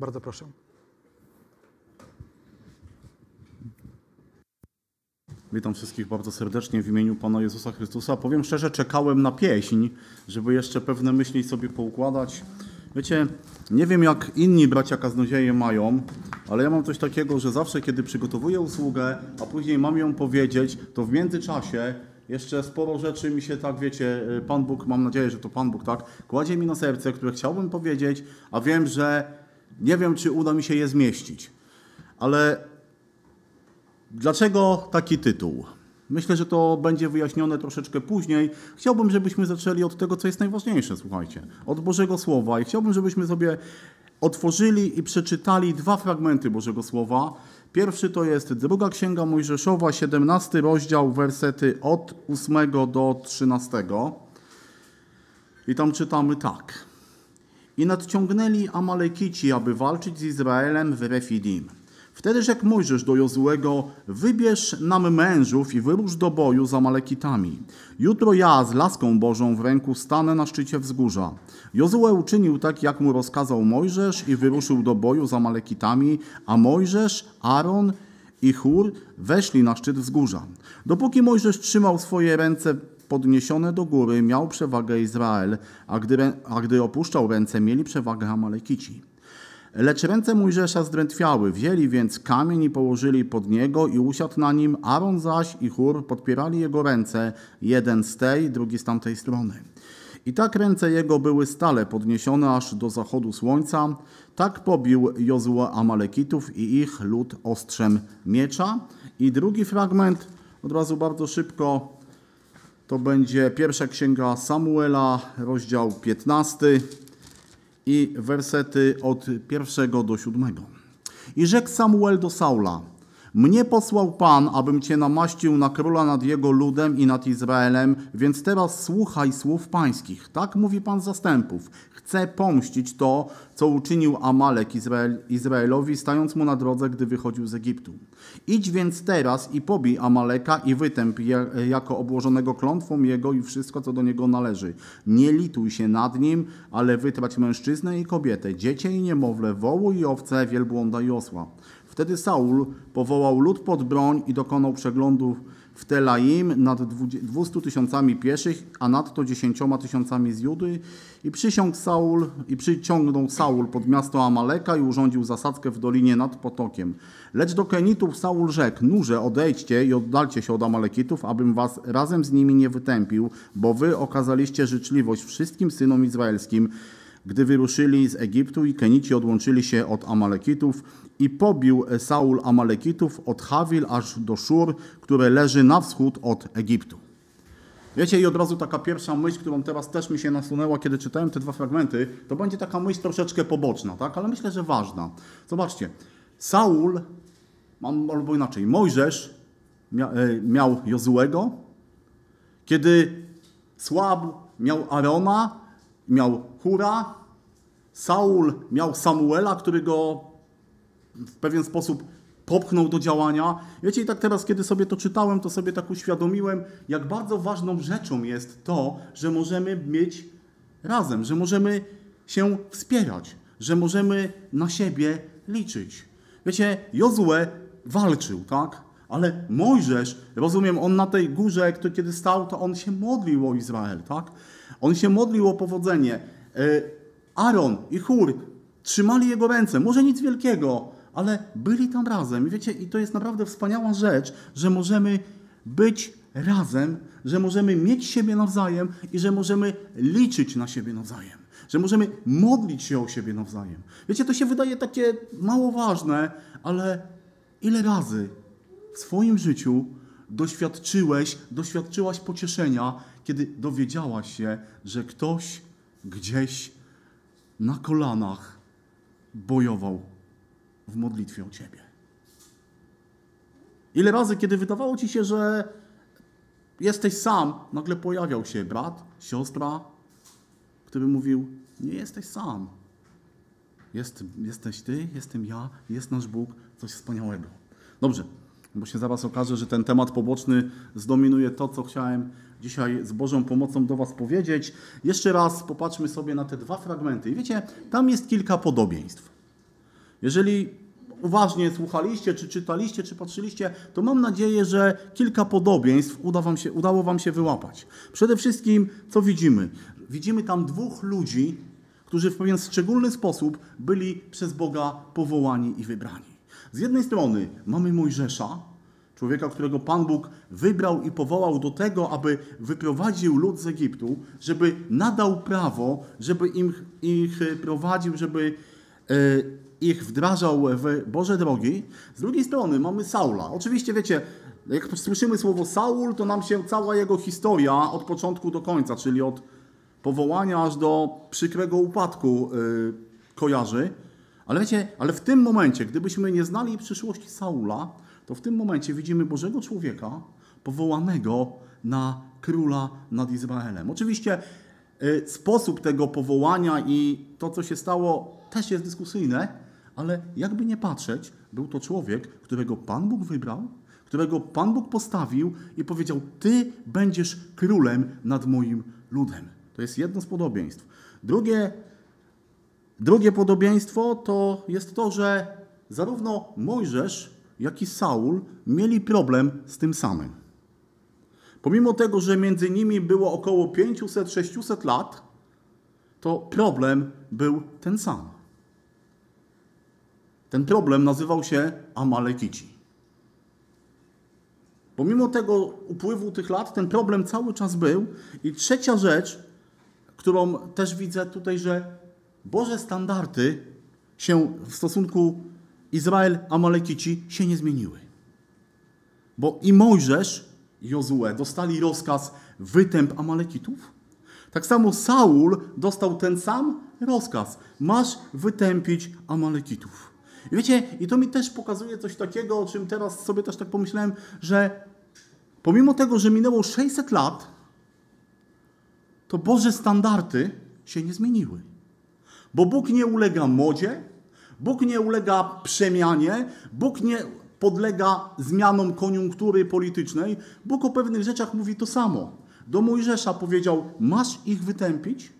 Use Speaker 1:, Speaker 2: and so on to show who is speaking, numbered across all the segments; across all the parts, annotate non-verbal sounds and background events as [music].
Speaker 1: Bardzo proszę.
Speaker 2: Witam wszystkich bardzo serdecznie w imieniu Pana Jezusa Chrystusa. Powiem szczerze, czekałem na pieśń, żeby jeszcze pewne myśli sobie poukładać. Wiecie, nie wiem jak inni bracia kaznodzieje mają, ale ja mam coś takiego, że zawsze kiedy przygotowuję usługę, a później mam ją powiedzieć, to w międzyczasie jeszcze sporo rzeczy mi się tak, wiecie, Pan Bóg, mam nadzieję, że to Pan Bóg, tak, kładzie mi na serce, które chciałbym powiedzieć, a wiem, że nie wiem, czy uda mi się je zmieścić. Ale Dlaczego taki tytuł? Myślę, że to będzie wyjaśnione troszeczkę później. Chciałbym, żebyśmy zaczęli od tego, co jest najważniejsze, słuchajcie, od Bożego Słowa. I chciałbym, żebyśmy sobie otworzyli i przeczytali dwa fragmenty Bożego Słowa. Pierwszy to jest druga Księga Mojżeszowa, 17 rozdział, wersety od 8 do 13. I tam czytamy tak. I nadciągnęli Amalekici, aby walczyć z Izraelem w Refidim. Wtedy rzekł Mojżesz do Jozłego, wybierz nam mężów i wyrusz do boju z Amalekitami. Jutro ja z laską Bożą w ręku stanę na szczycie wzgórza. Jozue uczynił tak, jak mu rozkazał Mojżesz i wyruszył do boju z Amalekitami, a Mojżesz, Aaron i Chór weszli na szczyt wzgórza. Dopóki Mojżesz trzymał swoje ręce podniesione do góry, miał przewagę Izrael, a gdy, a gdy opuszczał ręce, mieli przewagę Amalekici. Lecz ręce Mojżesza zdrętwiały, wzięli więc kamień i położyli pod niego i usiadł na nim, Aaron zaś i Chór podpierali jego ręce, jeden z tej, drugi z tamtej strony. I tak ręce jego były stale podniesione aż do zachodu słońca. Tak pobił Jozue Amalekitów i ich lud ostrzem miecza. I drugi fragment, od razu bardzo szybko, to będzie pierwsza księga Samuela, rozdział 15 i wersety od pierwszego do siódmego. I rzekł Samuel do Saula, mnie posłał Pan, abym Cię namaścił na króla nad jego ludem i nad Izraelem, więc teraz słuchaj słów pańskich. Tak mówi Pan zastępów. Chcę pomścić to, co uczynił Amalek Izrael, Izraelowi, stając mu na drodze, gdy wychodził z Egiptu. Idź więc teraz i pobij Amaleka i wytęp jako obłożonego klątwą jego i wszystko, co do niego należy. Nie lituj się nad nim, ale wytrać mężczyznę i kobietę, dziecię i niemowlę, wołu i owce, wielbłąda i osła. Wtedy Saul powołał lud pod broń i dokonał przeglądu w Telaim nad dwustu tysiącami pieszych, a nadto dziesięcioma tysiącami z Judy i przysiągł Saul i przyciągnął Saul pod miasto Amaleka i urządził zasadzkę w dolinie nad potokiem. Lecz do Kenitów Saul rzekł, nurze odejdźcie i oddalcie się od Amalekitów, abym was razem z nimi nie wytępił, bo wy okazaliście życzliwość wszystkim synom izraelskim, gdy wyruszyli z Egiptu i Kenici odłączyli się od Amalekitów i pobił Saul Amalekitów od Hawil aż do Szur, które leży na wschód od Egiptu. Wiecie, i od razu taka pierwsza myśl, którą teraz też mi się nasunęła, kiedy czytałem te dwa fragmenty, to będzie taka myśl troszeczkę poboczna, tak? ale myślę, że ważna. Zobaczcie, Saul, albo inaczej, Mojżesz e, miał Jozuego, kiedy Słab miał Arona, miał Hura, Saul miał Samuela, który go w pewien sposób popchnął do działania. Wiecie, i tak teraz, kiedy sobie to czytałem, to sobie tak uświadomiłem, jak bardzo ważną rzeczą jest to, że możemy mieć razem, że możemy się wspierać, że możemy na siebie liczyć. Wiecie, Jozue walczył, tak? Ale Mojżesz, rozumiem, on na tej górze, kiedy stał, to on się modlił o Izrael, tak? On się modlił o powodzenie. E, Aaron i Chór trzymali jego ręce, może nic wielkiego, ale byli tam razem. I wiecie, i to jest naprawdę wspaniała rzecz, że możemy być razem, że możemy mieć siebie nawzajem i że możemy liczyć na siebie nawzajem. Że możemy modlić się o siebie nawzajem. Wiecie, to się wydaje takie mało ważne, ale ile razy w swoim życiu doświadczyłeś, doświadczyłaś pocieszenia, kiedy dowiedziałaś się, że ktoś gdzieś na kolanach bojował w modlitwie o Ciebie. Ile razy, kiedy wydawało Ci się, że jesteś sam, nagle pojawiał się brat, siostra, który mówił: Nie jesteś sam. Jest, jesteś Ty, jestem ja, jest nasz Bóg, coś wspaniałego. Dobrze, bo się zaraz okaże, że ten temat poboczny zdominuje to, co chciałem dzisiaj z Bożą pomocą do Was powiedzieć. Jeszcze raz popatrzmy sobie na te dwa fragmenty. I wiecie, tam jest kilka podobieństw. Jeżeli uważnie słuchaliście, czy czytaliście, czy patrzyliście, to mam nadzieję, że kilka podobieństw uda wam się, udało Wam się wyłapać. Przede wszystkim, co widzimy? Widzimy tam dwóch ludzi, którzy w pewien szczególny sposób byli przez Boga powołani i wybrani. Z jednej strony mamy Mojżesza, człowieka, którego Pan Bóg wybrał i powołał do tego, aby wyprowadził lud z Egiptu, żeby nadał prawo, żeby im, ich prowadził, żeby e, ich wdrażał w Boże drogi. Z drugiej strony mamy Saula. Oczywiście wiecie, jak słyszymy słowo Saul, to nam się cała jego historia od początku do końca, czyli od powołania aż do przykrego upadku yy, kojarzy. Ale wiecie, ale w tym momencie, gdybyśmy nie znali przyszłości Saula, to w tym momencie widzimy Bożego człowieka powołanego na króla nad Izraelem. Oczywiście yy, sposób tego powołania i to, co się stało, też jest dyskusyjne, ale jakby nie patrzeć, był to człowiek, którego Pan Bóg wybrał, którego Pan Bóg postawił i powiedział: Ty będziesz królem nad moim ludem. To jest jedno z podobieństw. Drugie, drugie podobieństwo to jest to, że zarówno Mojżesz, jak i Saul mieli problem z tym samym. Pomimo tego, że między nimi było około 500-600 lat, to problem był ten sam. Ten problem nazywał się Amalekici. Pomimo tego upływu tych lat, ten problem cały czas był. I trzecia rzecz, którą też widzę tutaj, że Boże standardy się w stosunku Izrael-Amalekici się nie zmieniły. Bo i Mojżesz, i Jozue dostali rozkaz wytęp Amalekitów. Tak samo Saul dostał ten sam rozkaz. Masz wytępić Amalekitów. I wiecie, i to mi też pokazuje coś takiego, o czym teraz sobie też tak pomyślałem, że pomimo tego, że minęło 600 lat, to Boże standardy się nie zmieniły. Bo Bóg nie ulega modzie, Bóg nie ulega przemianie, Bóg nie podlega zmianom koniunktury politycznej. Bóg o pewnych rzeczach mówi to samo. Do Mojżesza powiedział, masz ich wytępić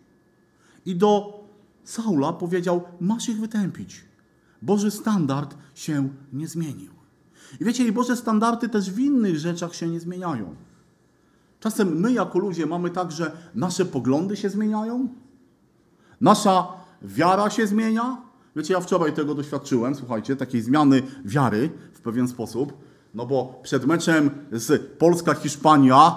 Speaker 2: i do Saula powiedział, masz ich wytępić. Boży standard się nie zmienił. I wiecie, i Boże standardy też w innych rzeczach się nie zmieniają. Czasem my jako ludzie mamy tak, że nasze poglądy się zmieniają, nasza wiara się zmienia. Wiecie, ja wczoraj tego doświadczyłem, słuchajcie, takiej zmiany wiary w pewien sposób. No bo przed meczem z Polska-Hiszpania,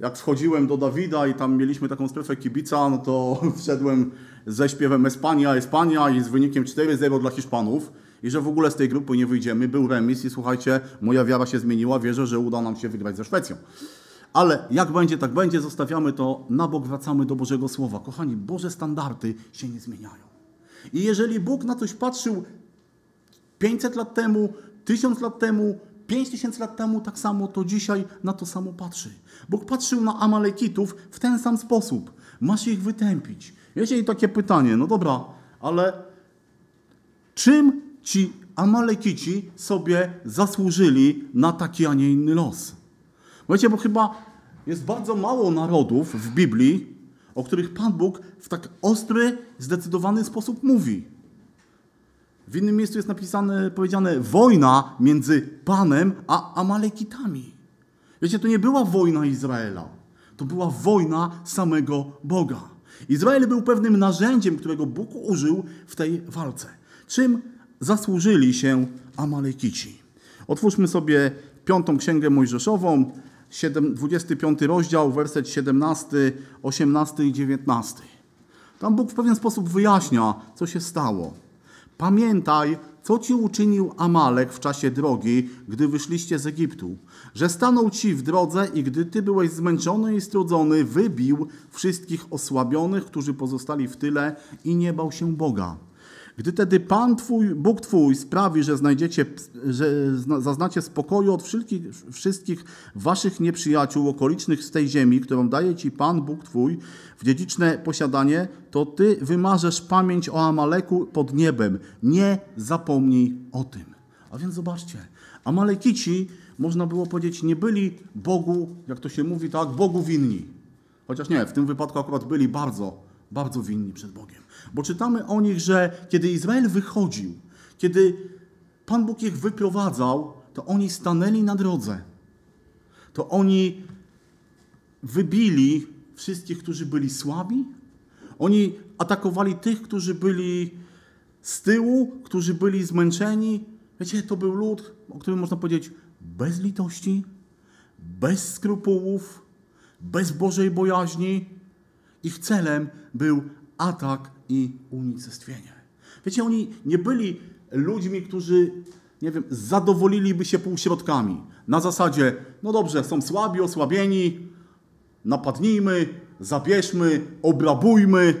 Speaker 2: jak wchodziłem do Dawida i tam mieliśmy taką strefę kibica, no to [laughs] wszedłem ze śpiewem Espania, Espania i z wynikiem 4-0 dla Hiszpanów i że w ogóle z tej grupy nie wyjdziemy. Był remis i słuchajcie, moja wiara się zmieniła, wierzę, że uda nam się wygrać ze Szwecją. Ale jak będzie, tak będzie, zostawiamy to na bok, wracamy do Bożego Słowa. Kochani, Boże standardy się nie zmieniają. I jeżeli Bóg na coś patrzył 500 lat temu, 1000 lat temu, 5000 lat temu, tak samo to dzisiaj na to samo patrzy. Bóg patrzył na Amalekitów w ten sam sposób. Masz ich wytępić. Wiecie, i takie pytanie, no dobra, ale czym ci Amalekici sobie zasłużyli na taki, a nie inny los? Wiecie, bo chyba jest bardzo mało narodów w Biblii, o których Pan Bóg w tak ostry, zdecydowany sposób mówi. W innym miejscu jest napisane, powiedziane wojna między Panem a Amalekitami. Wiecie, to nie była wojna Izraela. To była wojna samego Boga. Izrael był pewnym narzędziem, którego Bóg użył w tej walce. Czym zasłużyli się Amalekici? Otwórzmy sobie piątą księgę Mojżeszową, 25 rozdział, werset 17, 18 i 19. Tam Bóg w pewien sposób wyjaśnia, co się stało. Pamiętaj, co ci uczynił Amalek w czasie drogi, gdy wyszliście z Egiptu, że stanął ci w drodze i gdy ty byłeś zmęczony i strudzony, wybił wszystkich osłabionych, którzy pozostali w tyle i nie bał się Boga. Gdy tedy Pan Twój, Bóg Twój sprawi, że znajdziecie, że zaznacie spokoju od wszystkich, Waszych nieprzyjaciół okolicznych z tej ziemi, którą daje Ci Pan Bóg Twój w dziedziczne posiadanie, to Ty wymarzesz pamięć o Amaleku pod niebem. Nie zapomnij o tym. A więc zobaczcie, Amalekici, można było powiedzieć, nie byli Bogu, jak to się mówi, tak, Bogu winni. Chociaż nie, w tym wypadku akurat byli bardzo, bardzo winni przed Bogiem. Bo czytamy o nich, że kiedy Izrael wychodził, Kiedy Pan Bóg ich wyprowadzał, to oni stanęli na drodze. To oni wybili wszystkich, którzy byli słabi. Oni atakowali tych, którzy byli z tyłu, którzy byli zmęczeni. Wiecie, to był lud, o którym można powiedzieć bez litości, bez skrupułów, bez Bożej bojaźni. Ich celem był atak i unicestwienie. Wiecie, oni nie byli ludźmi, którzy, nie wiem, zadowoliliby się półśrodkami. Na zasadzie, no dobrze, są słabi, osłabieni, napadnijmy, zabierzmy, obrabujmy.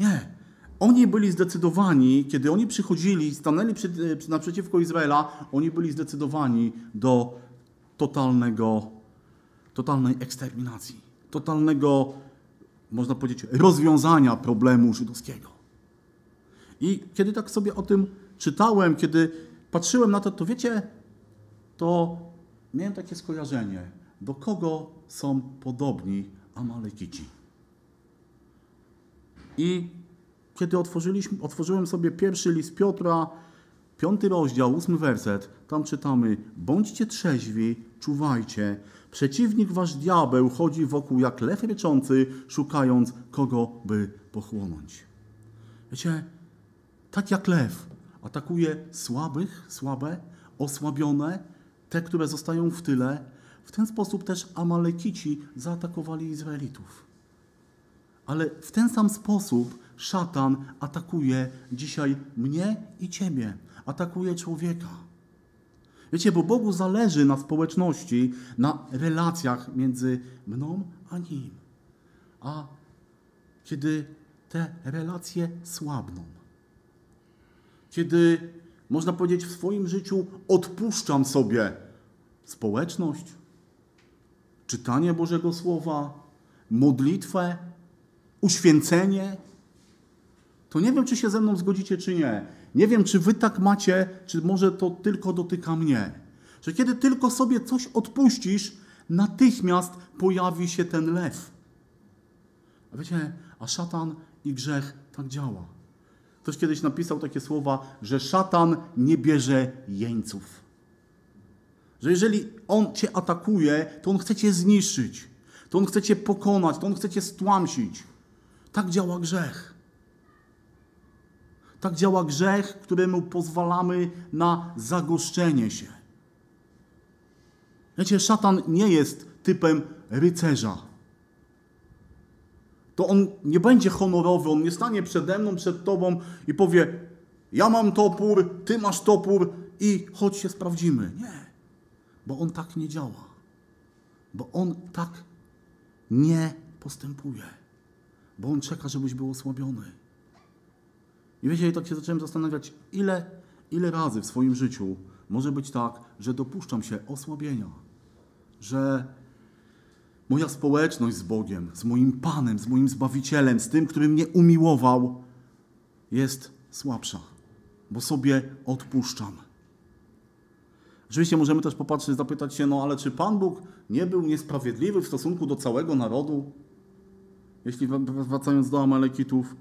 Speaker 2: Nie. Oni byli zdecydowani, kiedy oni przychodzili, stanęli przed, naprzeciwko Izraela, oni byli zdecydowani do totalnego, totalnej eksterminacji, totalnego, można powiedzieć, rozwiązania problemu żydowskiego. I kiedy tak sobie o tym czytałem, kiedy patrzyłem na to, to wiecie, to miałem takie skojarzenie, do kogo są podobni Amalekici. I kiedy otworzyliśmy, otworzyłem sobie pierwszy list Piotra, piąty rozdział, ósmy werset, tam czytamy: Bądźcie trzeźwi, czuwajcie. Przeciwnik wasz diabeł chodzi wokół jak lew ryczący, szukając kogo by pochłonąć. Wiecie, tak jak lew atakuje słabych, słabe, osłabione, te, które zostają w tyle, w ten sposób też Amalekici zaatakowali Izraelitów. Ale w ten sam sposób szatan atakuje dzisiaj mnie i ciebie. Atakuje człowieka. Wiecie, bo Bogu zależy na społeczności, na relacjach między mną a nim. A kiedy te relacje słabną, kiedy można powiedzieć w swoim życiu odpuszczam sobie społeczność, czytanie Bożego Słowa, modlitwę, uświęcenie, to nie wiem, czy się ze mną zgodzicie, czy nie. Nie wiem, czy wy tak macie, czy może to tylko dotyka mnie. Że kiedy tylko sobie coś odpuścisz, natychmiast pojawi się ten lew. A wiecie, a szatan i grzech tak działa. Ktoś kiedyś napisał takie słowa, że szatan nie bierze jeńców. Że jeżeli on cię atakuje, to on chce cię zniszczyć, to on chce cię pokonać, to on chce cię stłamsić. Tak działa grzech. Tak działa grzech, któremu pozwalamy na zagoszczenie się. Wiecie, szatan nie jest typem rycerza. To on nie będzie honorowy, on nie stanie przede mną, przed tobą i powie: Ja mam topór, ty masz topór i chodź się sprawdzimy. Nie, bo on tak nie działa. Bo on tak nie postępuje. Bo on czeka, żebyś był osłabiony. I wiecie, tak się zacząłem zastanawiać, ile, ile razy w swoim życiu może być tak, że dopuszczam się osłabienia, że moja społeczność z Bogiem, z moim Panem, z moim Zbawicielem, z tym, który mnie umiłował, jest słabsza, bo sobie odpuszczam. Oczywiście możemy też popatrzeć, zapytać się, no ale czy Pan Bóg nie był niesprawiedliwy w stosunku do całego narodu? Jeśli wracając do Amalekitów,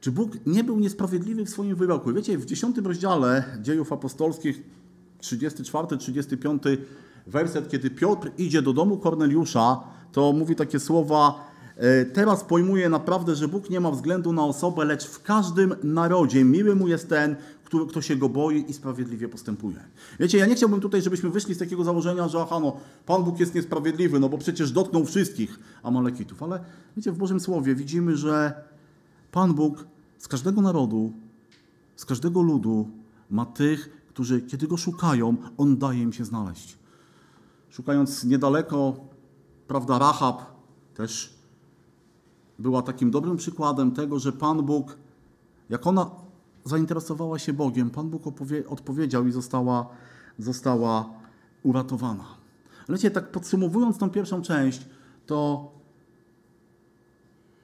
Speaker 2: czy Bóg nie był niesprawiedliwy w swoim wyroku? Wiecie, w 10 rozdziale dziejów apostolskich, 34-35 werset, kiedy Piotr idzie do domu Korneliusza, to mówi takie słowa: e, Teraz pojmuję naprawdę, że Bóg nie ma względu na osobę, lecz w każdym narodzie miły mu jest ten, który, kto się go boi i sprawiedliwie postępuje. Wiecie, ja nie chciałbym tutaj, żebyśmy wyszli z takiego założenia, że aha, no, Pan Bóg jest niesprawiedliwy, no bo przecież dotknął wszystkich Amalekitów. Ale wiecie, w Bożym Słowie widzimy, że Pan Bóg z każdego narodu, z każdego ludu ma tych, którzy kiedy go szukają, On daje im się znaleźć. Szukając niedaleko, prawda, Rahab też była takim dobrym przykładem tego, że Pan Bóg, jak ona zainteresowała się Bogiem, Pan Bóg odpowiedział i została, została uratowana. Ale wiecie, tak podsumowując tą pierwszą część, to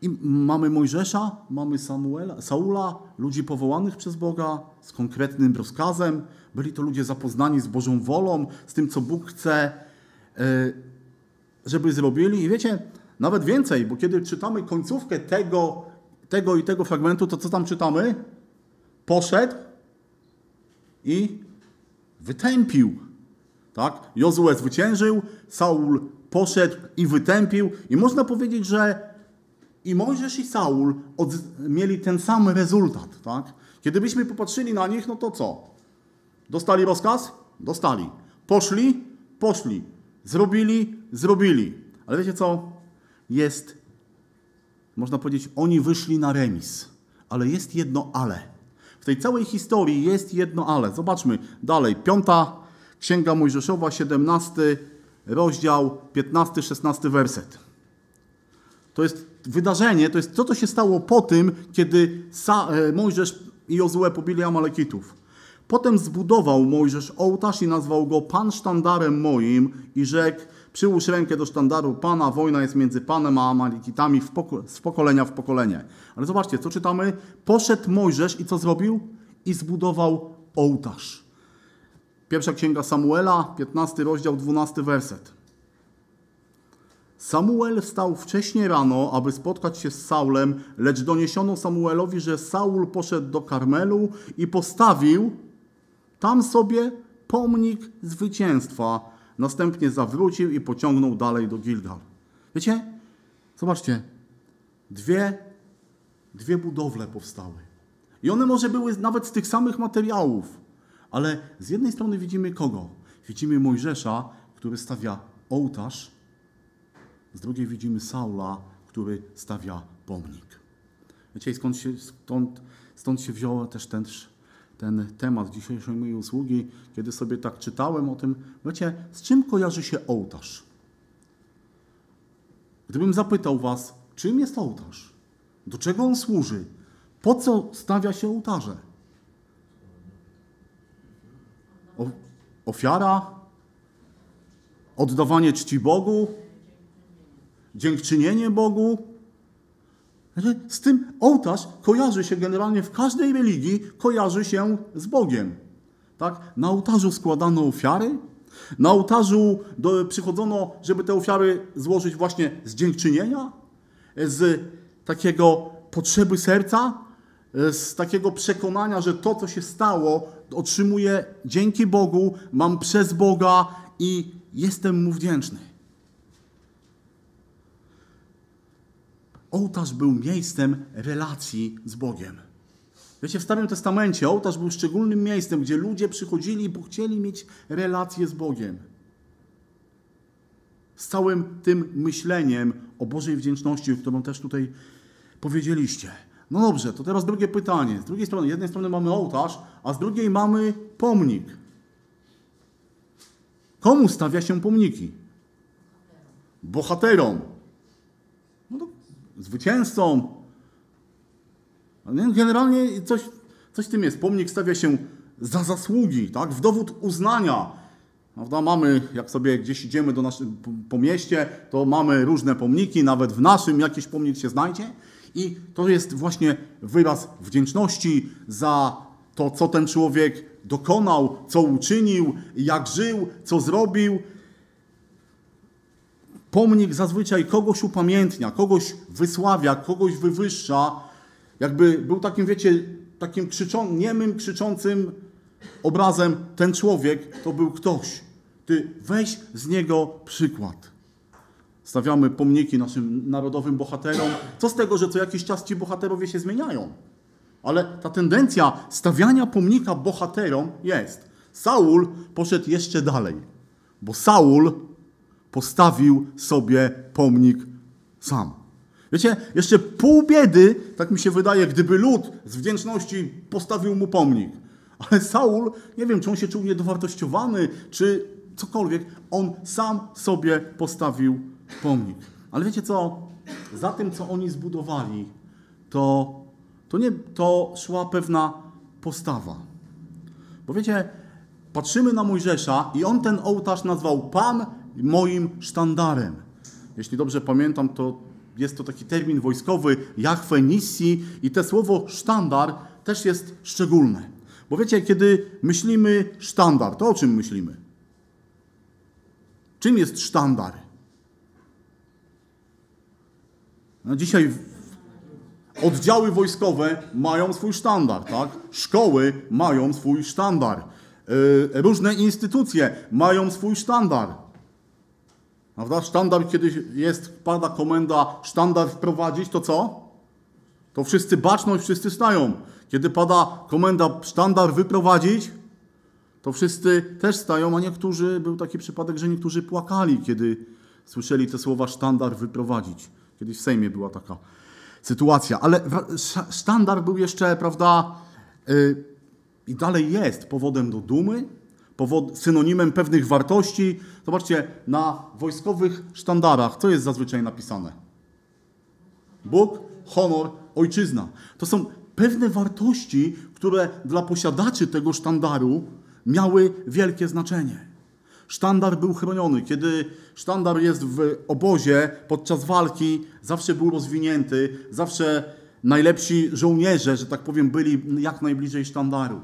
Speaker 2: i mamy Mojżesza, mamy Samuela, Saula, ludzi powołanych przez Boga z konkretnym rozkazem. Byli to ludzie zapoznani z Bożą wolą, z tym, co Bóg chce, e, żeby zrobili. I wiecie, nawet więcej, bo kiedy czytamy końcówkę tego, tego i tego fragmentu, to co tam czytamy? Poszedł i wytępił. Tak? Jozue zwyciężył, Saul poszedł i wytępił. I można powiedzieć, że i Mojżesz i Saul od, mieli ten sam rezultat. Tak? Kiedy byśmy popatrzyli na nich, no to co? Dostali rozkaz? Dostali. Poszli? Poszli. Zrobili? Zrobili. Ale wiecie co? Jest, można powiedzieć, oni wyszli na remis. Ale jest jedno ale. W tej całej historii jest jedno ale. Zobaczmy dalej. Piąta Księga Mojżeszowa, 17 rozdział, 15-16 werset. To jest wydarzenie, to jest to, co się stało po tym, kiedy e, Mojżesz i Jozue pobili Amalekitów. Potem zbudował Mojżesz ołtarz i nazwał go Pan sztandarem moim i rzekł, przyłóż rękę do sztandaru Pana, wojna jest między Panem a Amalekitami z pokolenia w pokolenie. Ale zobaczcie, co czytamy? Poszedł Mojżesz i co zrobił? I zbudował ołtarz. Pierwsza księga Samuela, 15 rozdział, 12 werset. Samuel wstał wcześnie rano, aby spotkać się z Saulem, lecz doniesiono Samuelowi, że Saul poszedł do Karmelu i postawił tam sobie pomnik zwycięstwa. Następnie zawrócił i pociągnął dalej do Gilgal. Wiecie? Zobaczcie. Dwie, dwie budowle powstały. I one może były nawet z tych samych materiałów. Ale z jednej strony widzimy kogo? Widzimy Mojżesza, który stawia ołtarz, z drugiej widzimy Saula, który stawia pomnik. Wiecie, skąd się, stąd, stąd się wziął też ten, ten temat dzisiejszej mojej usługi, kiedy sobie tak czytałem o tym. Wiecie, z czym kojarzy się ołtarz? Gdybym zapytał was, czym jest ołtarz? Do czego on służy? Po co stawia się ołtarze? ofiara, oddawanie czci Bogu, dziękczynienie Bogu. Z tym ołtarz kojarzy się generalnie w każdej religii, kojarzy się z Bogiem. Tak? Na ołtarzu składano ofiary, na ołtarzu do, przychodzono, żeby te ofiary złożyć właśnie z dziękczynienia, z takiego potrzeby serca, z takiego przekonania, że to, co się stało, otrzymuję dzięki Bogu, mam przez Boga i jestem Mu wdzięczny. Ołtarz był miejscem relacji z Bogiem. Wiecie, w Starym Testamencie ołtarz był szczególnym miejscem, gdzie ludzie przychodzili, bo chcieli mieć relację z Bogiem. Z całym tym myśleniem o Bożej wdzięczności, o którą też tutaj powiedzieliście. No dobrze, to teraz drugie pytanie. Z drugiej strony, z jednej strony mamy ołtarz, a z drugiej mamy pomnik. Komu stawia się pomniki? Bohaterom. No to zwycięzcom. Generalnie coś, coś tym jest. Pomnik stawia się za zasługi, tak? w dowód uznania. Prawda? Mamy, jak sobie gdzieś idziemy do naszym, po, po mieście, to mamy różne pomniki, nawet w naszym jakiś pomnik się znajdzie. I to jest właśnie wyraz wdzięczności za to, co ten człowiek dokonał, co uczynił, jak żył, co zrobił. Pomnik zazwyczaj kogoś upamiętnia, kogoś wysławia, kogoś wywyższa. Jakby był takim, wiecie, takim krzyczą, niemym, krzyczącym obrazem ten człowiek, to był ktoś. Ty weź z niego przykład. Stawiamy pomniki naszym narodowym bohaterom. Co z tego, że co jakiś czas ci bohaterowie się zmieniają? Ale ta tendencja stawiania pomnika bohaterom jest. Saul poszedł jeszcze dalej, bo Saul postawił sobie pomnik sam. Wiecie, jeszcze pół biedy, tak mi się wydaje, gdyby lud z wdzięczności postawił mu pomnik. Ale Saul, nie wiem, czy on się czuł niedowartościowany, czy cokolwiek, on sam sobie postawił pomnik. Ale wiecie co? Za tym, co oni zbudowali, to, to, nie, to szła pewna postawa. Bo wiecie, patrzymy na Mojżesza i on ten ołtarz nazwał Pan moim sztandarem. Jeśli dobrze pamiętam, to jest to taki termin wojskowy, Jahwe Nissi i te słowo sztandar też jest szczególne. Bo wiecie, kiedy myślimy sztandar, to o czym myślimy? Czym jest sztandar? No dzisiaj oddziały wojskowe mają swój sztandar, tak? Szkoły mają swój sztandar. Yy, różne instytucje mają swój sztandar. Prawda? Sztandar, kiedy jest, pada komenda sztandar wprowadzić, to co? To wszyscy baczną i wszyscy stają. Kiedy pada komenda sztandar wyprowadzić, to wszyscy też stają, a niektórzy, był taki przypadek, że niektórzy płakali, kiedy słyszeli te słowa sztandar wyprowadzić. Kiedyś w Sejmie była taka sytuacja. Ale sztandar był jeszcze, prawda, yy, i dalej jest powodem do dumy, synonimem pewnych wartości. Zobaczcie, na wojskowych sztandarach, co jest zazwyczaj napisane? Bóg, honor, ojczyzna. To są pewne wartości, które dla posiadaczy tego sztandaru miały wielkie znaczenie. Sztandar był chroniony. Kiedy sztandar jest w obozie podczas walki, zawsze był rozwinięty, zawsze najlepsi żołnierze, że tak powiem, byli jak najbliżej sztandaru.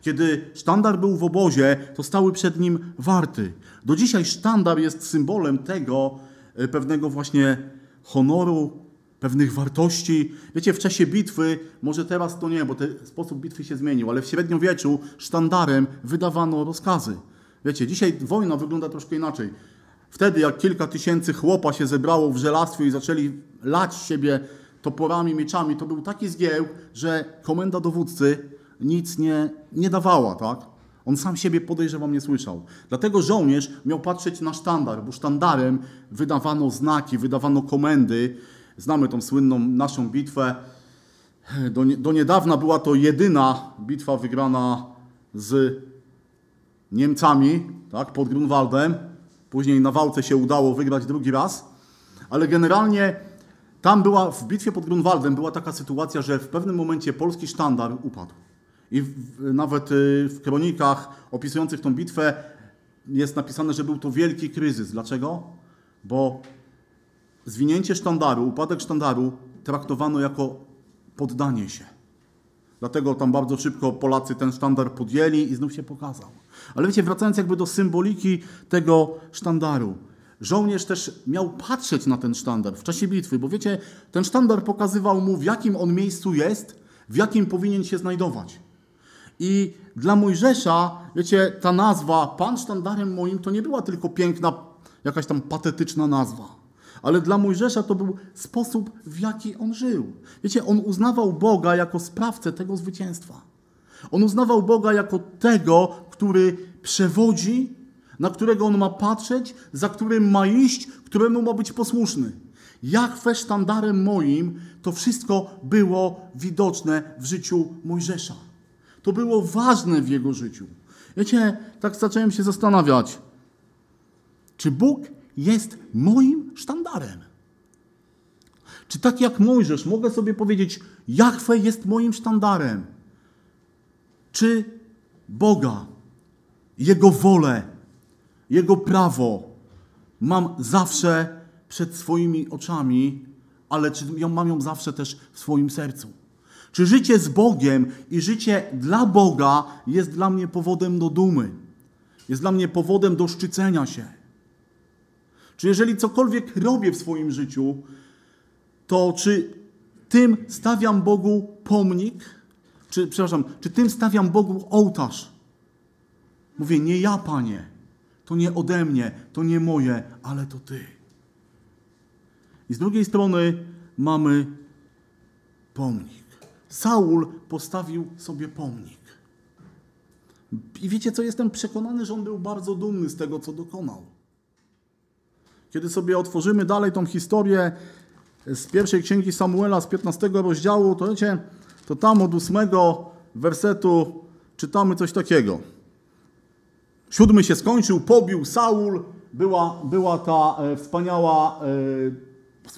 Speaker 2: Kiedy sztandar był w obozie, to stały przed nim warty. Do dzisiaj sztandar jest symbolem tego e, pewnego właśnie honoru, pewnych wartości. Wiecie, w czasie bitwy, może teraz to nie, bo ten sposób bitwy się zmienił, ale w średniowieczu sztandarem wydawano rozkazy. Wiecie, dzisiaj wojna wygląda troszkę inaczej. Wtedy, jak kilka tysięcy chłopa się zebrało w żelastwie i zaczęli lać siebie toporami, mieczami, to był taki zgieł, że komenda dowódcy nic nie, nie dawała, tak? On sam siebie podejrzewam nie słyszał. Dlatego żołnierz miał patrzeć na sztandar, bo sztandarem wydawano znaki, wydawano komendy. Znamy tą słynną naszą bitwę. Do, do niedawna była to jedyna bitwa wygrana z Niemcami, tak, pod Grunwaldem. Później na Wałce się udało wygrać drugi raz. Ale generalnie tam była, w bitwie pod Grunwaldem była taka sytuacja, że w pewnym momencie polski sztandar upadł. I w, nawet y, w kronikach opisujących tą bitwę jest napisane, że był to wielki kryzys. Dlaczego? Bo zwinięcie sztandaru, upadek sztandaru traktowano jako poddanie się. Dlatego tam bardzo szybko Polacy ten sztandar podjęli i znów się pokazał. Ale wiecie, wracając jakby do symboliki tego sztandaru. Żołnierz też miał patrzeć na ten sztandar w czasie bitwy, bo wiecie, ten sztandar pokazywał mu, w jakim on miejscu jest, w jakim powinien się znajdować. I dla Mojżesza, wiecie, ta nazwa, Pan sztandarem moim, to nie była tylko piękna, jakaś tam patetyczna nazwa. Ale dla Mojżesza to był sposób, w jaki on żył. Wiecie, on uznawał Boga jako sprawcę tego zwycięstwa. On uznawał Boga jako tego, który przewodzi, na którego on ma patrzeć, za którym ma iść, któremu ma być posłuszny. Jak sztandarem moim, to wszystko było widoczne w życiu Mojżesza. To było ważne w jego życiu. Wiecie, tak zacząłem się zastanawiać, czy Bóg jest moim sztandarem? Czy tak jak Mojżesz mogę sobie powiedzieć, Jachwę jest moim sztandarem? Czy Boga, Jego wolę, Jego prawo mam zawsze przed swoimi oczami, ale czy mam ją zawsze też w swoim sercu? Czy życie z Bogiem i życie dla Boga jest dla mnie powodem do dumy? Jest dla mnie powodem do szczycenia się? Czy jeżeli cokolwiek robię w swoim życiu, to czy tym stawiam Bogu pomnik? Czy, przepraszam, czy tym stawiam Bogu ołtarz? Mówię, nie ja, Panie, to nie ode mnie, to nie moje, ale to Ty. I z drugiej strony mamy pomnik. Saul postawił sobie pomnik. I wiecie co, jestem przekonany, że on był bardzo dumny z tego, co dokonał. Kiedy sobie otworzymy dalej tą historię z pierwszej księgi Samuela z 15 rozdziału, to wiecie, to tam od 8 wersetu czytamy coś takiego. Siódmy się skończył, pobił Saul, była, była ta e, wspaniała e,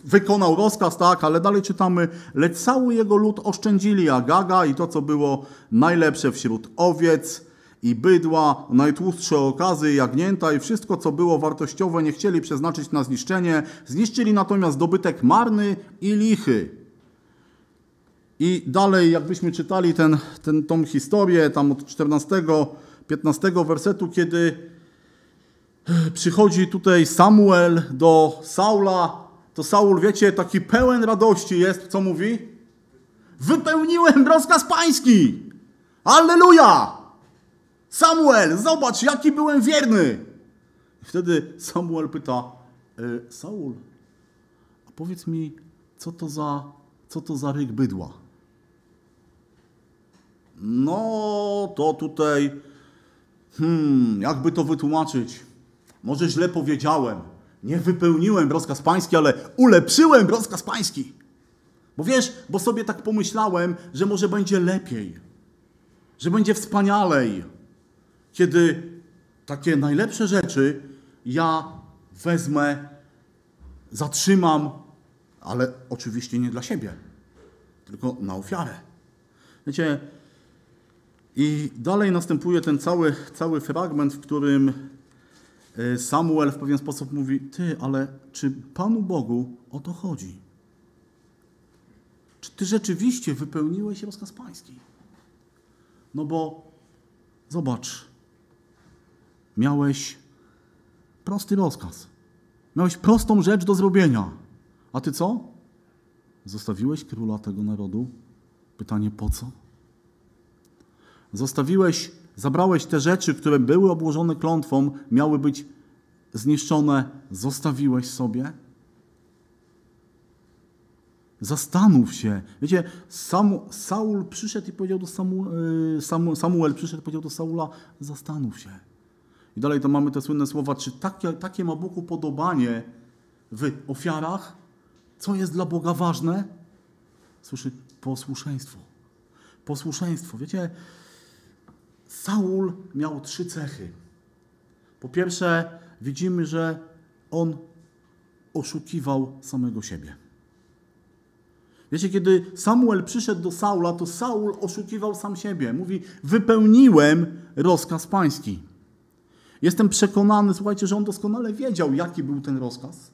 Speaker 2: wykonał rozkaz, tak, ale dalej czytamy, lecz cały jego lud oszczędzili Agaga i to, co było najlepsze wśród owiec i bydła, najtłustsze okazy, jagnięta i wszystko, co było wartościowe, nie chcieli przeznaczyć na zniszczenie, zniszczyli natomiast dobytek marny i lichy. I dalej, jakbyśmy czytali ten, ten, tą historię, tam od 14, 15 wersetu, kiedy przychodzi tutaj Samuel do Saula, to Saul, wiecie, taki pełen radości jest, co mówi? Wypełniłem rozkaz pański! Alleluja! Samuel, zobacz, jaki byłem wierny. I wtedy Samuel pyta, e, Saul, a powiedz mi, co to za, co to za ryk bydła? No, to tutaj, hmm, jakby to wytłumaczyć? Może źle powiedziałem. Nie wypełniłem rozkaz pański, ale ulepszyłem rozkaz pański. Bo wiesz, bo sobie tak pomyślałem, że może będzie lepiej, że będzie wspanialej, kiedy takie najlepsze rzeczy ja wezmę, zatrzymam, ale oczywiście nie dla siebie, tylko na ofiarę. Wiecie, i dalej następuje ten cały, cały fragment, w którym Samuel w pewien sposób mówi: Ty, ale czy Panu Bogu o to chodzi? Czy ty rzeczywiście wypełniłeś rozkaz pański? No bo zobacz, miałeś prosty rozkaz. Miałeś prostą rzecz do zrobienia. A ty co? Zostawiłeś króla tego narodu? Pytanie po co? Zostawiłeś, zabrałeś te rzeczy, które były obłożone klątwą, miały być zniszczone, zostawiłeś sobie? Zastanów się. Wiecie, Samu, Saul przyszedł i powiedział do Samu, y, Samu, Samuel przyszedł i powiedział do Saula, zastanów się. I dalej to mamy te słynne słowa, czy takie, takie ma Bóg upodobanie w ofiarach? Co jest dla Boga ważne? Słyszy, posłuszeństwo. Posłuszeństwo. Wiecie, Saul miał trzy cechy. Po pierwsze, widzimy, że on oszukiwał samego siebie. Wiecie, kiedy Samuel przyszedł do Saula, to Saul oszukiwał sam siebie. Mówi: Wypełniłem rozkaz pański. Jestem przekonany, słuchajcie, że on doskonale wiedział, jaki był ten rozkaz.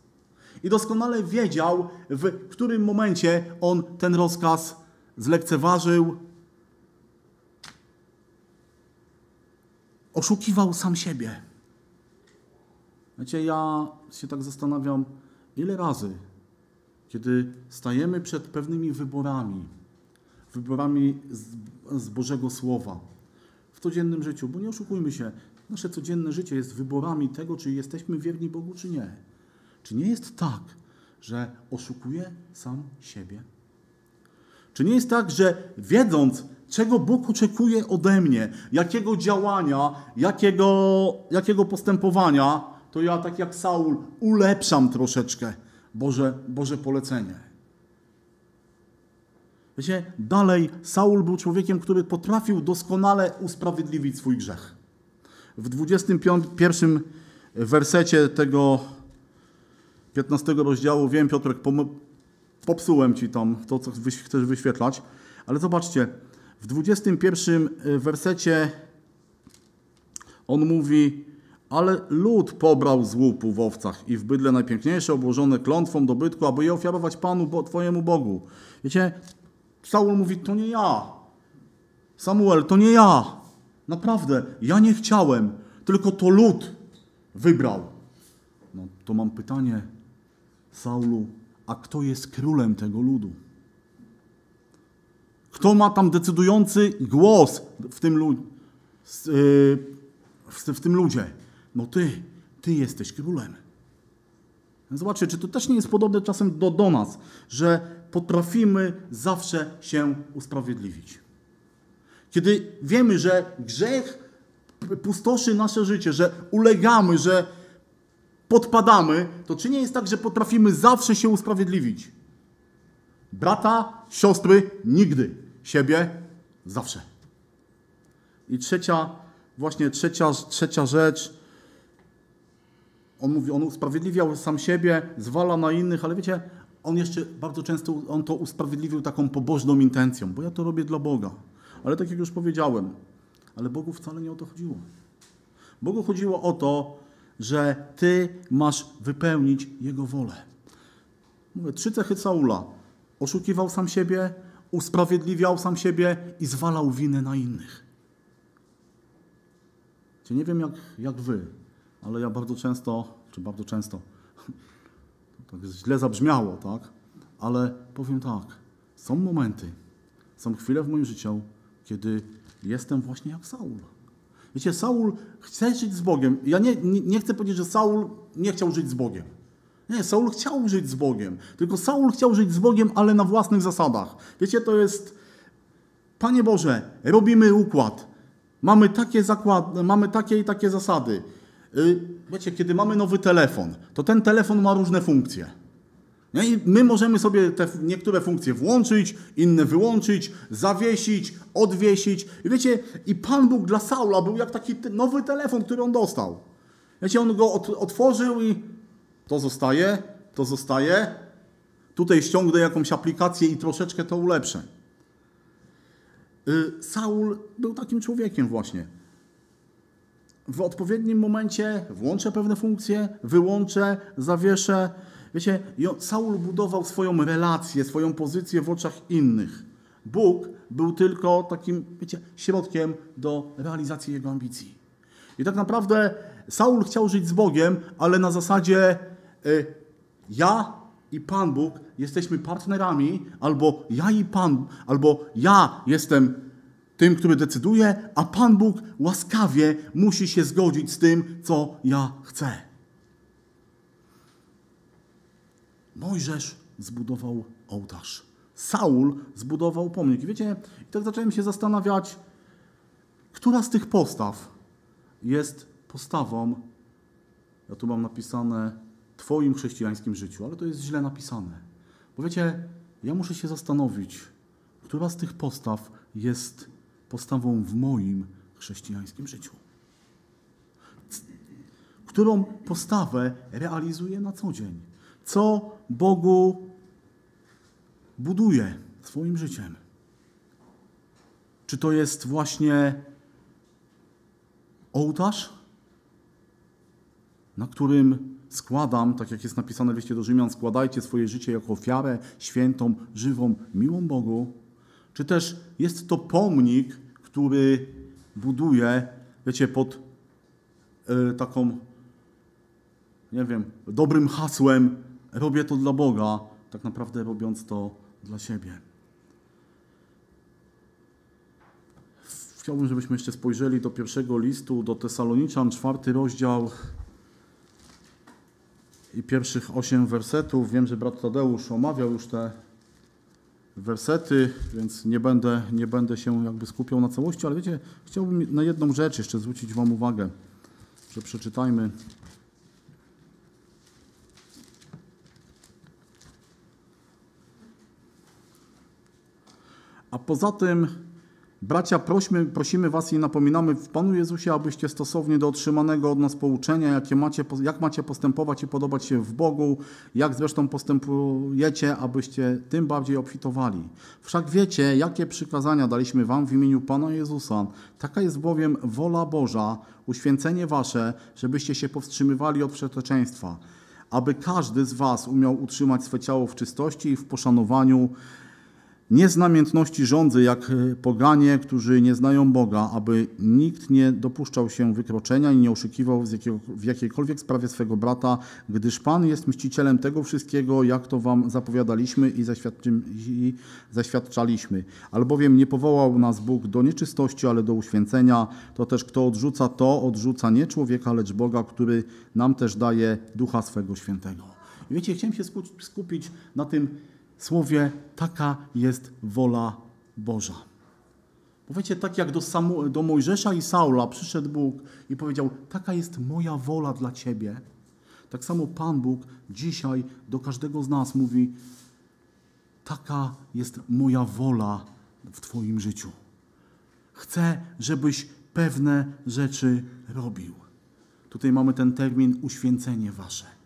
Speaker 2: I doskonale wiedział, w którym momencie on ten rozkaz zlekceważył, oszukiwał sam siebie. Wiecie, ja się tak zastanawiam, ile razy kiedy stajemy przed pewnymi wyborami, wyborami z, z Bożego Słowa w codziennym życiu, bo nie oszukujmy się, nasze codzienne życie jest wyborami tego, czy jesteśmy wierni Bogu, czy nie. Czy nie jest tak, że oszukuję sam siebie? Czy nie jest tak, że wiedząc, czego Bóg oczekuje ode mnie, jakiego działania, jakiego, jakiego postępowania, to ja tak jak Saul ulepszam troszeczkę Boże, Boże polecenie. Wiecie, dalej Saul był człowiekiem, który potrafił doskonale usprawiedliwić swój grzech. W 21 wersecie tego 15 rozdziału, wiem Piotrek, popsułem Ci tam to, co chcesz wyświetlać, ale zobaczcie, w 21 wersecie on mówi, ale lud pobrał z łupu w owcach i w bydle najpiękniejsze, obłożone klątwą dobytku, aby je ofiarować Panu, bo, Twojemu Bogu. Wiecie, Saul mówi, to nie ja. Samuel, to nie ja. Naprawdę, ja nie chciałem, tylko to lud wybrał. No to mam pytanie, Saulu, a kto jest królem tego ludu? Kto ma tam decydujący głos w tym, lu- w tym ludzie? No ty, ty jesteś królem. Zobaczcie, czy to też nie jest podobne czasem do, do nas, że potrafimy zawsze się usprawiedliwić. Kiedy wiemy, że grzech pustoszy nasze życie, że ulegamy, że podpadamy, to czy nie jest tak, że potrafimy zawsze się usprawiedliwić? Brata, siostry, nigdy. Siebie zawsze. I trzecia, właśnie trzecia, trzecia rzecz, on mówi, on usprawiedliwiał sam siebie, zwala na innych, ale wiecie, on jeszcze bardzo często on to usprawiedliwił taką pobożną intencją, bo ja to robię dla Boga. Ale tak jak już powiedziałem, ale Bogu wcale nie o to chodziło. Bogu chodziło o to, że ty masz wypełnić Jego wolę. Mówię, trzy cechy Saula. Oszukiwał sam siebie, usprawiedliwiał sam siebie i zwalał winę na innych. Nie wiem jak, jak wy, ale ja bardzo często, czy bardzo często, to [laughs] tak źle zabrzmiało, tak? Ale powiem tak, są momenty, są chwile w moim życiu, kiedy jestem właśnie jak Saul. Wiecie, Saul chce żyć z Bogiem. Ja nie, nie, nie chcę powiedzieć, że Saul nie chciał żyć z Bogiem. Nie, Saul chciał żyć z Bogiem. Tylko Saul chciał żyć z Bogiem, ale na własnych zasadach. Wiecie, to jest. Panie Boże, robimy układ. Mamy takie, zakład, mamy takie i takie zasady. Y, wiecie, kiedy mamy nowy telefon, to ten telefon ma różne funkcje. I my możemy sobie te niektóre funkcje włączyć, inne wyłączyć, zawiesić, odwiesić. I wiecie, i Pan Bóg dla Saula był jak taki nowy telefon, który on dostał. Wiecie, on go otworzył i to zostaje, to zostaje. Tutaj ściągnę jakąś aplikację i troszeczkę to ulepszę. Y, Saul był takim człowiekiem właśnie. W odpowiednim momencie włączę pewne funkcje, wyłączę, zawieszę. Wiecie, Saul budował swoją relację, swoją pozycję w oczach innych. Bóg był tylko takim, wiecie, środkiem do realizacji jego ambicji. I tak naprawdę Saul chciał żyć z Bogiem, ale na zasadzie ja i Pan Bóg jesteśmy partnerami, albo ja i Pan, albo ja jestem tym, który decyduje, a Pan Bóg łaskawie musi się zgodzić z tym, co ja chcę. Mojżesz zbudował ołtarz. Saul zbudował pomnik. Wiecie, i tak zacząłem się zastanawiać, która z tych postaw jest postawą, ja tu mam napisane, Twoim chrześcijańskim życiu, ale to jest źle napisane. Bo wiecie, ja muszę się zastanowić, która z tych postaw jest postawą w moim chrześcijańskim życiu. Którą postawę realizuję na co dzień? Co Bogu buduje swoim życiem? Czy to jest właśnie ołtarz, na którym składam, tak jak jest napisane w liście do Rzymian, składajcie swoje życie jako ofiarę świętą, żywą, miłą Bogu? Czy też jest to pomnik, który buduje, wiecie, pod y, taką, nie wiem, dobrym hasłem, robię to dla Boga, tak naprawdę robiąc to dla siebie. Chciałbym, żebyśmy jeszcze spojrzeli do pierwszego listu do Tesaloniczan, czwarty rozdział i pierwszych osiem wersetów. Wiem, że brat Tadeusz omawiał już te wersety, więc nie będę, nie będę się jakby skupiał na całości, ale wiecie, chciałbym na jedną rzecz jeszcze zwrócić Wam uwagę, że przeczytajmy. A poza tym Bracia, prośmy, prosimy Was i napominamy w Panu Jezusie, abyście stosownie do otrzymanego od nas pouczenia, jakie macie, jak macie postępować i podobać się w Bogu, jak zresztą postępujecie, abyście tym bardziej obfitowali. Wszak wiecie, jakie przykazania daliśmy Wam w imieniu Pana Jezusa. Taka jest bowiem wola Boża, uświęcenie Wasze, żebyście się powstrzymywali od przeteczeństwa, aby każdy z Was umiał utrzymać swe ciało w czystości i w poszanowaniu, nie z namiętności rządzy, jak e, poganie, którzy nie znają Boga, aby nikt nie dopuszczał się wykroczenia i nie oszukiwał w, jakiego, w jakiejkolwiek sprawie swego brata, gdyż Pan jest mścicielem tego wszystkiego, jak to wam zapowiadaliśmy i, i zaświadczaliśmy. Albowiem nie powołał nas Bóg do nieczystości, ale do uświęcenia. To też kto odrzuca to, odrzuca nie człowieka, lecz Boga, który nam też daje Ducha swego Świętego. I wiecie, chciałem się skupić na tym, słowie taka jest wola Boża. Bo wiecie, tak jak do, Samu, do Mojżesza i Saula przyszedł Bóg i powiedział, taka jest moja wola dla Ciebie, tak samo Pan Bóg dzisiaj do każdego z nas mówi, taka jest moja wola w Twoim życiu. Chcę, żebyś pewne rzeczy robił. Tutaj mamy ten termin uświęcenie wasze.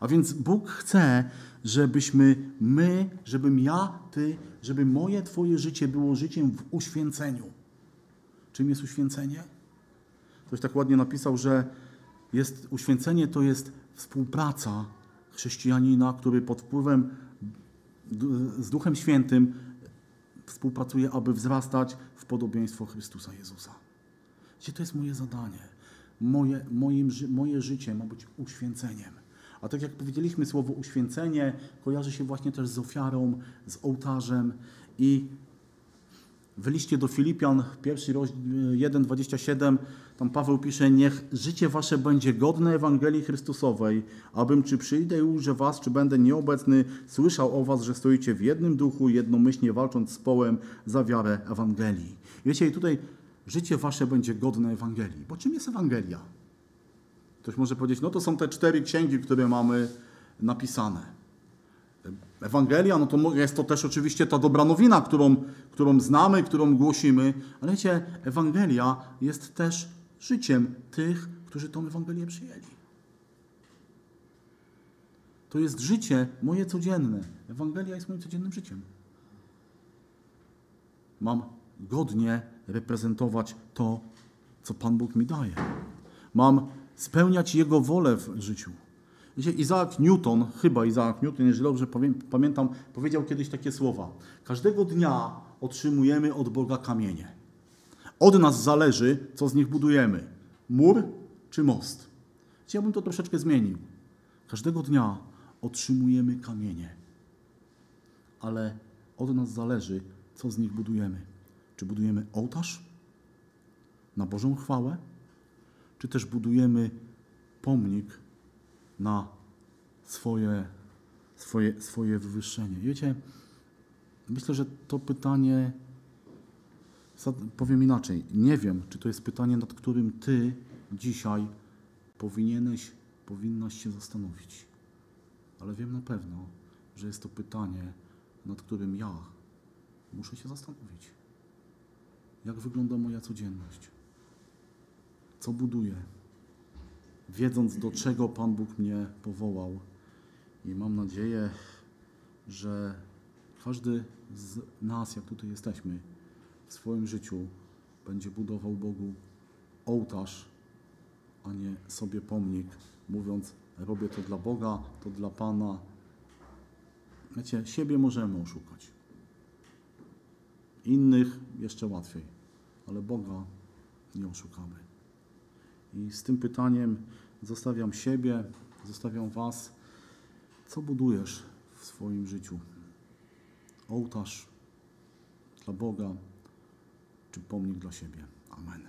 Speaker 2: A więc Bóg chce, żebyśmy my, żebym ja, ty, żeby moje, twoje życie było życiem w uświęceniu. Czym jest uświęcenie? Ktoś tak ładnie napisał, że jest, uświęcenie to jest współpraca chrześcijanina, który pod wpływem z Duchem Świętym współpracuje, aby wzrastać w podobieństwo Chrystusa Jezusa. Gdzie to jest moje zadanie? Moje, moim, moje życie ma być uświęceniem. A tak jak powiedzieliśmy, słowo uświęcenie kojarzy się właśnie też z ofiarą, z ołtarzem i W liście do Filipian, pierwszy rozdział 1,27, tam Paweł pisze, niech życie wasze będzie godne Ewangelii Chrystusowej, abym czy przyjdę i ujrzę was, czy będę nieobecny, słyszał o was, że stoicie w jednym duchu, jednomyślnie walcząc z połem za wiarę Ewangelii. Wiecie, i tutaj życie wasze będzie godne Ewangelii. Bo czym jest Ewangelia? Ktoś może powiedzieć, no to są te cztery księgi, które mamy napisane. Ewangelia, no to jest to też oczywiście ta dobra nowina, którą, którą znamy, którą głosimy, ale wiecie, Ewangelia jest też życiem tych, którzy tą Ewangelię przyjęli. To jest życie moje codzienne. Ewangelia jest moim codziennym życiem. Mam godnie reprezentować to, co Pan Bóg mi daje. Mam spełniać Jego wolę w życiu. Wiecie, Isaac Newton, chyba Isaac Newton, jeżeli dobrze pamiętam, powiedział kiedyś takie słowa. Każdego dnia otrzymujemy od Boga kamienie. Od nas zależy, co z nich budujemy. Mur czy most. Ja bym to troszeczkę zmienił. Każdego dnia otrzymujemy kamienie. Ale od nas zależy, co z nich budujemy. Czy budujemy ołtarz na Bożą chwałę, czy też budujemy pomnik na swoje, swoje, swoje wywyższenie. Wiecie, myślę, że to pytanie, powiem inaczej, nie wiem, czy to jest pytanie, nad którym Ty dzisiaj powinieneś, powinnaś się zastanowić. Ale wiem na pewno, że jest to pytanie, nad którym ja muszę się zastanowić. Jak wygląda moja codzienność? Co buduję? wiedząc do czego Pan Bóg mnie powołał. I mam nadzieję, że każdy z nas, jak tutaj jesteśmy, w swoim życiu będzie budował Bogu ołtarz, a nie sobie pomnik, mówiąc: Robię to dla Boga, to dla Pana. Wiecie, siebie możemy oszukać. Innych jeszcze łatwiej, ale Boga nie oszukamy. I z tym pytaniem zostawiam siebie, zostawiam Was. Co budujesz w swoim życiu? Ołtarz dla Boga czy pomnik dla siebie? Amen.